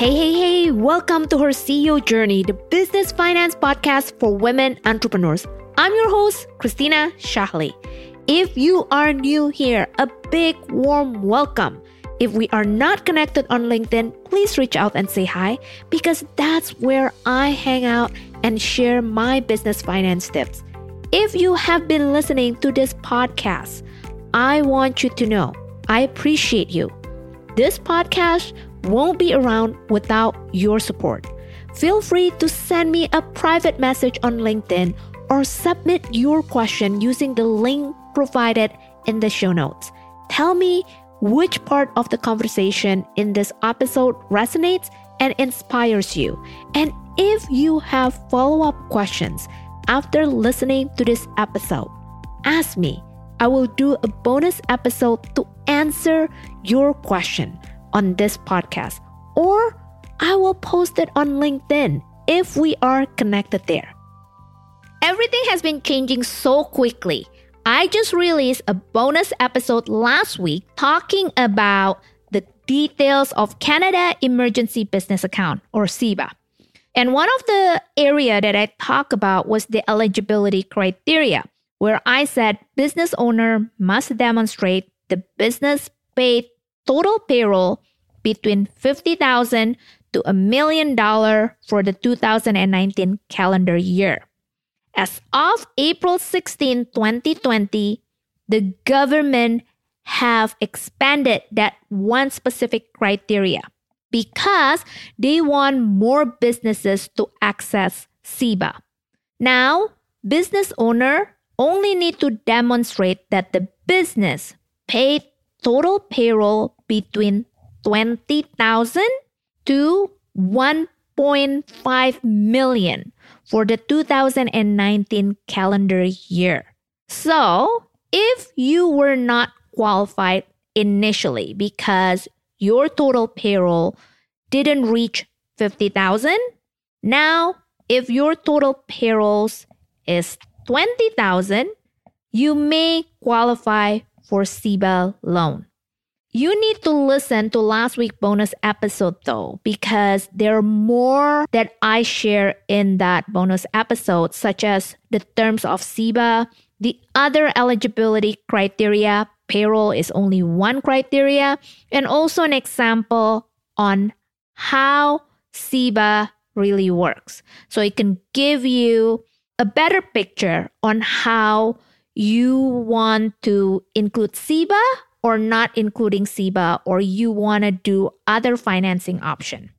Hey, hey, hey, welcome to her CEO Journey, the business finance podcast for women entrepreneurs. I'm your host, Christina Shahley. If you are new here, a big warm welcome. If we are not connected on LinkedIn, please reach out and say hi because that's where I hang out and share my business finance tips. If you have been listening to this podcast, I want you to know I appreciate you. This podcast won't be around without your support. Feel free to send me a private message on LinkedIn or submit your question using the link provided in the show notes. Tell me which part of the conversation in this episode resonates and inspires you. And if you have follow up questions after listening to this episode, ask me. I will do a bonus episode to answer your question on this podcast, or I will post it on LinkedIn if we are connected there. Everything has been changing so quickly. I just released a bonus episode last week talking about the details of Canada Emergency Business Account or CEBA. And one of the area that I talked about was the eligibility criteria, where I said business owner must demonstrate the business paid total payroll between 50,000 to a million dollar for the 2019 calendar year. As of April 16, 2020, the government have expanded that one specific criteria because they want more businesses to access CEBA. Now, business owner only need to demonstrate that the business paid total payroll between 20,000 to 1.5 million for the 2019 calendar year. So, if you were not qualified initially because your total payroll didn't reach 50,000, now if your total payrolls is 20,000, you may qualify for CEBA loan. You need to listen to last week bonus episode though, because there are more that I share in that bonus episode, such as the terms of CEBA, the other eligibility criteria, payroll is only one criteria, and also an example on how CEBA really works. So it can give you a better picture on how you want to include CEBA or not including CEBA or you want to do other financing option.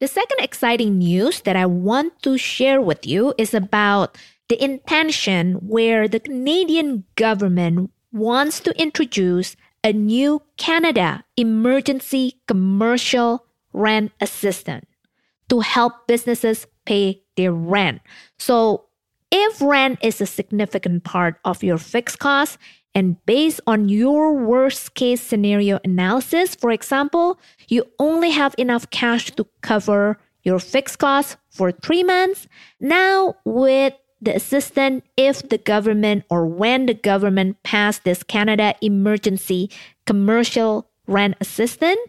The second exciting news that I want to share with you is about the intention where the Canadian government wants to introduce a new Canada Emergency Commercial Rent Assistance to help businesses pay their rent. So, if rent is a significant part of your fixed cost, and based on your worst case scenario analysis, for example, you only have enough cash to cover your fixed costs for three months. Now, with the assistant, if the government or when the government passed this Canada Emergency Commercial Rent Assistance,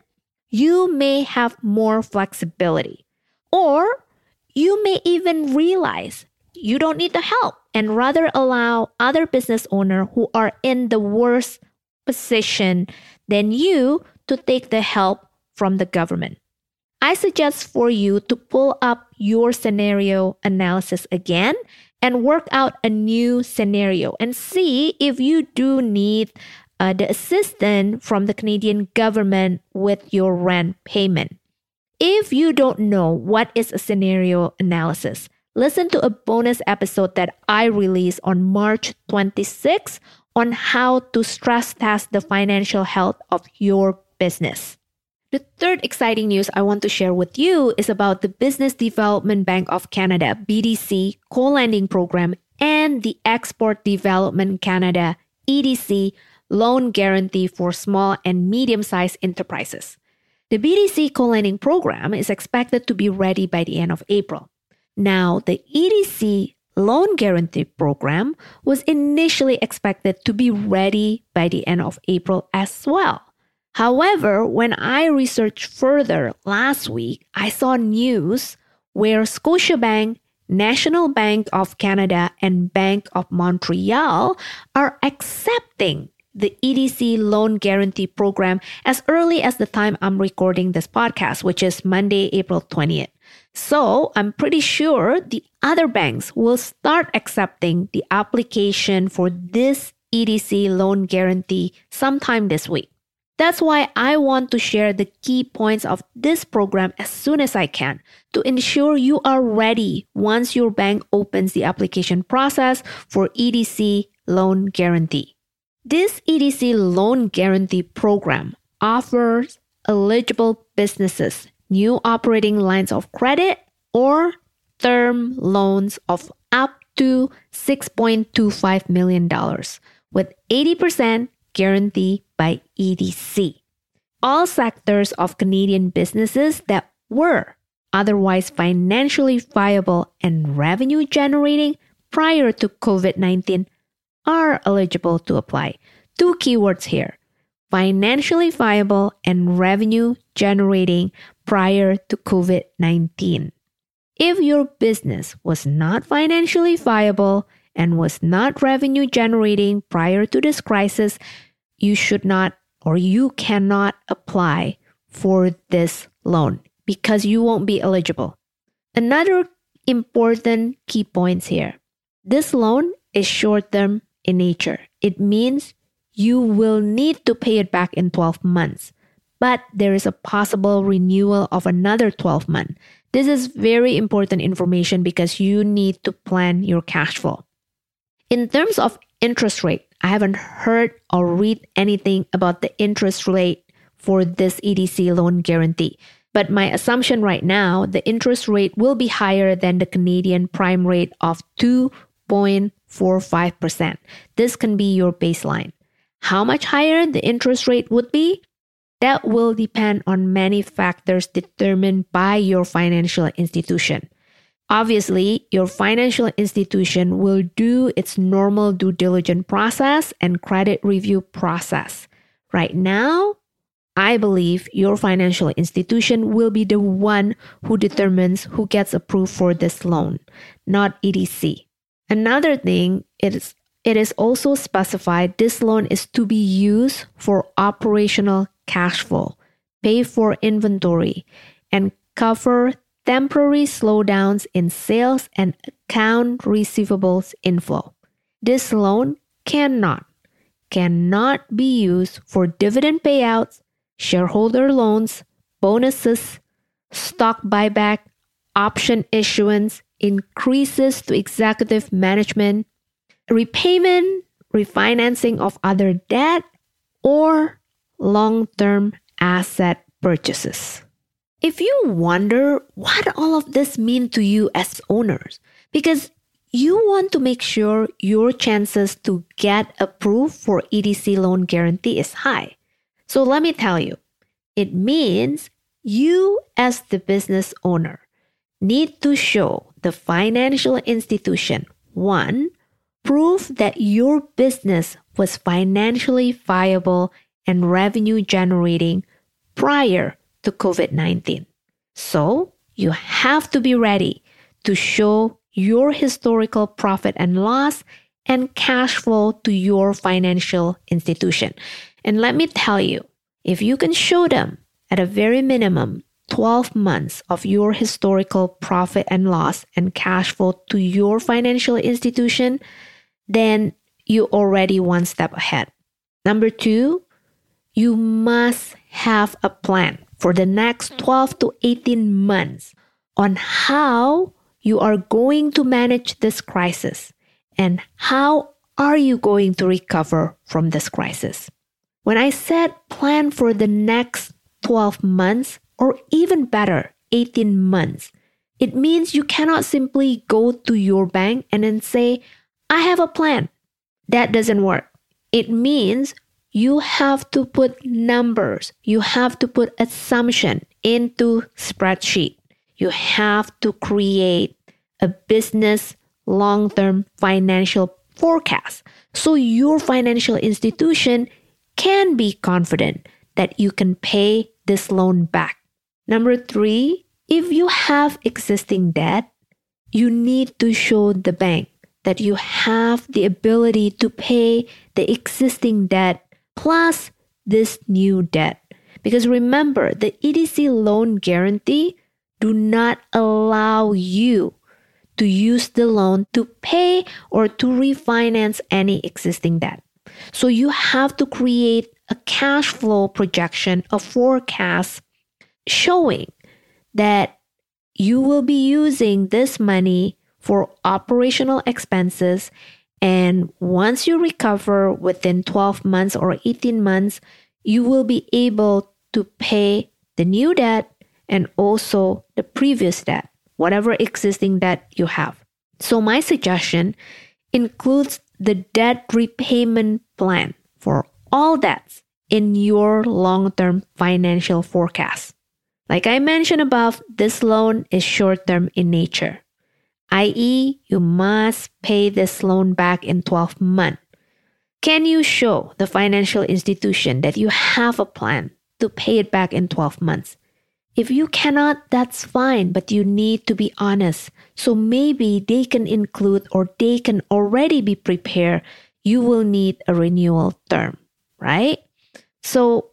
you may have more flexibility. Or you may even realize you don't need the help and rather allow other business owners who are in the worst position than you to take the help from the government. I suggest for you to pull up your scenario analysis again and work out a new scenario and see if you do need uh, the assistance from the Canadian government with your rent payment. If you don't know what is a scenario analysis, listen to a bonus episode that I released on March 26 on how to stress test the financial health of your business. The third exciting news I want to share with you is about the Business Development Bank of Canada, BDC, co lending program, and the Export Development Canada, EDC, loan guarantee for small and medium sized enterprises. The BDC co lending program is expected to be ready by the end of April. Now, the EDC loan guarantee program was initially expected to be ready by the end of April as well. However, when I researched further last week, I saw news where Scotiabank, National Bank of Canada, and Bank of Montreal are accepting the EDC loan guarantee program as early as the time I'm recording this podcast, which is Monday, April 20th. So I'm pretty sure the other banks will start accepting the application for this EDC loan guarantee sometime this week. That's why I want to share the key points of this program as soon as I can to ensure you are ready once your bank opens the application process for EDC loan guarantee. This EDC loan guarantee program offers eligible businesses new operating lines of credit or term loans of up to $6.25 million with 80% guarantee by EDC. All sectors of Canadian businesses that were otherwise financially viable and revenue generating prior to COVID 19 are eligible to apply. Two keywords here financially viable and revenue generating prior to COVID 19. If your business was not financially viable and was not revenue generating prior to this crisis, you should not or you cannot apply for this loan because you won't be eligible. Another important key points here. This loan is short term in nature. It means you will need to pay it back in 12 months, but there is a possible renewal of another 12 months. This is very important information because you need to plan your cash flow. In terms of interest rate, I haven't heard or read anything about the interest rate for this EDC loan guarantee. But my assumption right now, the interest rate will be higher than the Canadian prime rate of 2 0.45%. This can be your baseline. How much higher the interest rate would be? That will depend on many factors determined by your financial institution. Obviously, your financial institution will do its normal due diligence process and credit review process. Right now, I believe your financial institution will be the one who determines who gets approved for this loan, not EDC. Another thing is it is also specified this loan is to be used for operational cash flow, pay for inventory, and cover temporary slowdowns in sales and account receivables inflow. This loan cannot cannot be used for dividend payouts, shareholder loans, bonuses, stock buyback, option issuance, increases to executive management, repayment, refinancing of other debt, or long term asset purchases. If you wonder what all of this mean to you as owners, because you want to make sure your chances to get approved for EDC loan guarantee is high. So let me tell you, it means you as the business owner need to show the financial institution one, proof that your business was financially viable and revenue generating prior to COVID 19. So you have to be ready to show your historical profit and loss and cash flow to your financial institution. And let me tell you, if you can show them at a very minimum 12 months of your historical profit and loss and cash flow to your financial institution, then you already one step ahead. Number two, you must have a plan for the next 12 to 18 months on how you are going to manage this crisis and how are you going to recover from this crisis. When I said plan for the next 12 months, or even better, 18 months. It means you cannot simply go to your bank and then say, I have a plan. That doesn't work. It means you have to put numbers, you have to put assumption into spreadsheet. You have to create a business long-term financial forecast so your financial institution can be confident that you can pay this loan back. Number three, if you have existing debt, you need to show the bank that you have the ability to pay the existing debt plus this new debt. Because remember, the EDC loan guarantee do not allow you to use the loan to pay or to refinance any existing debt. So you have to create a cash flow projection, a forecast showing that you will be using this money for operational expenses. And once you recover within 12 months or 18 months, you will be able to pay the new debt and also the previous debt, whatever existing debt you have. So, my suggestion includes the debt repayment plan for all debts in your long term financial forecast. Like I mentioned above, this loan is short term in nature, i.e., you must pay this loan back in 12 months. Can you show the financial institution that you have a plan to pay it back in 12 months? If you cannot, that's fine, but you need to be honest. So maybe they can include or they can already be prepared. You will need a renewal term, right? So,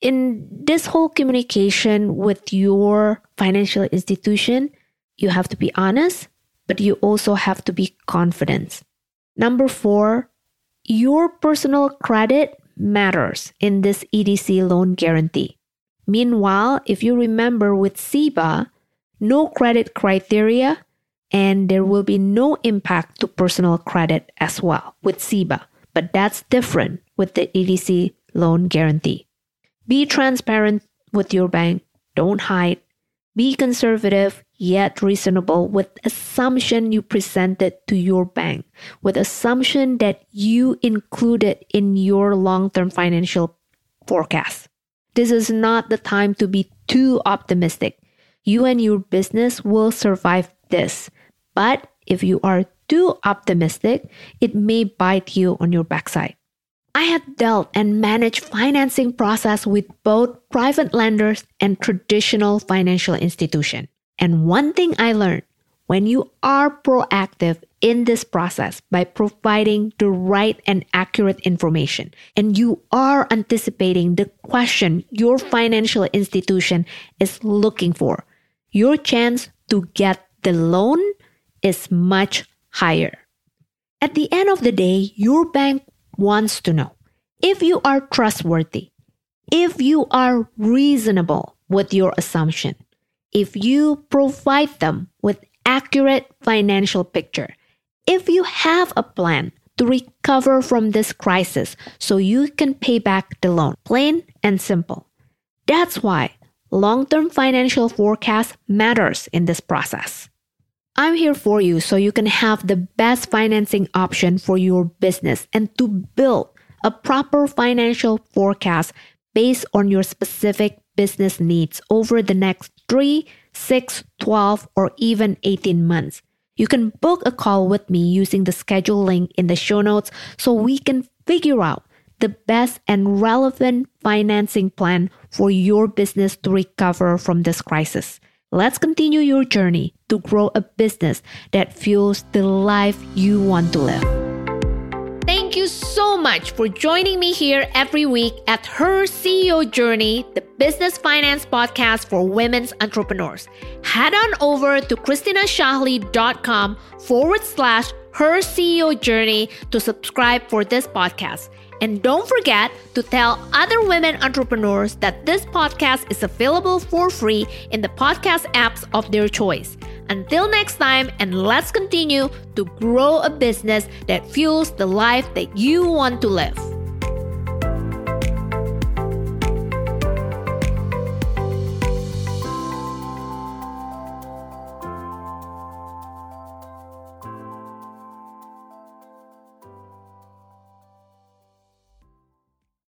in this whole communication with your financial institution, you have to be honest, but you also have to be confident. Number four, your personal credit matters in this EDC loan guarantee. Meanwhile, if you remember with CEBA, no credit criteria and there will be no impact to personal credit as well with CEBA, but that's different with the EDC loan guarantee. Be transparent with your bank, don't hide. Be conservative yet reasonable with assumption you presented to your bank, with assumption that you included in your long-term financial forecast. This is not the time to be too optimistic. You and your business will survive this. But if you are too optimistic, it may bite you on your backside. I have dealt and managed financing process with both private lenders and traditional financial institution. And one thing I learned when you are proactive in this process by providing the right and accurate information and you are anticipating the question your financial institution is looking for, your chance to get the loan is much higher. At the end of the day, your bank wants to know if you are trustworthy, if you are reasonable with your assumption, if you provide them with accurate financial picture, if you have a plan to recover from this crisis so you can pay back the loan, plain and simple. That's why long-term financial forecast matters in this process. I'm here for you so you can have the best financing option for your business and to build a proper financial forecast based on your specific business needs over the next 3, 6, 12, or even 18 months. You can book a call with me using the schedule link in the show notes so we can figure out the best and relevant financing plan for your business to recover from this crisis. Let's continue your journey to grow a business that fuels the life you want to live. Thank you so much for joining me here every week at Her CEO Journey, the business finance podcast for women's entrepreneurs. Head on over to christinashahley.com forward slash her CEO journey to subscribe for this podcast. And don't forget to tell other women entrepreneurs that this podcast is available for free in the podcast apps of their choice. Until next time, and let's continue to grow a business that fuels the life that you want to live.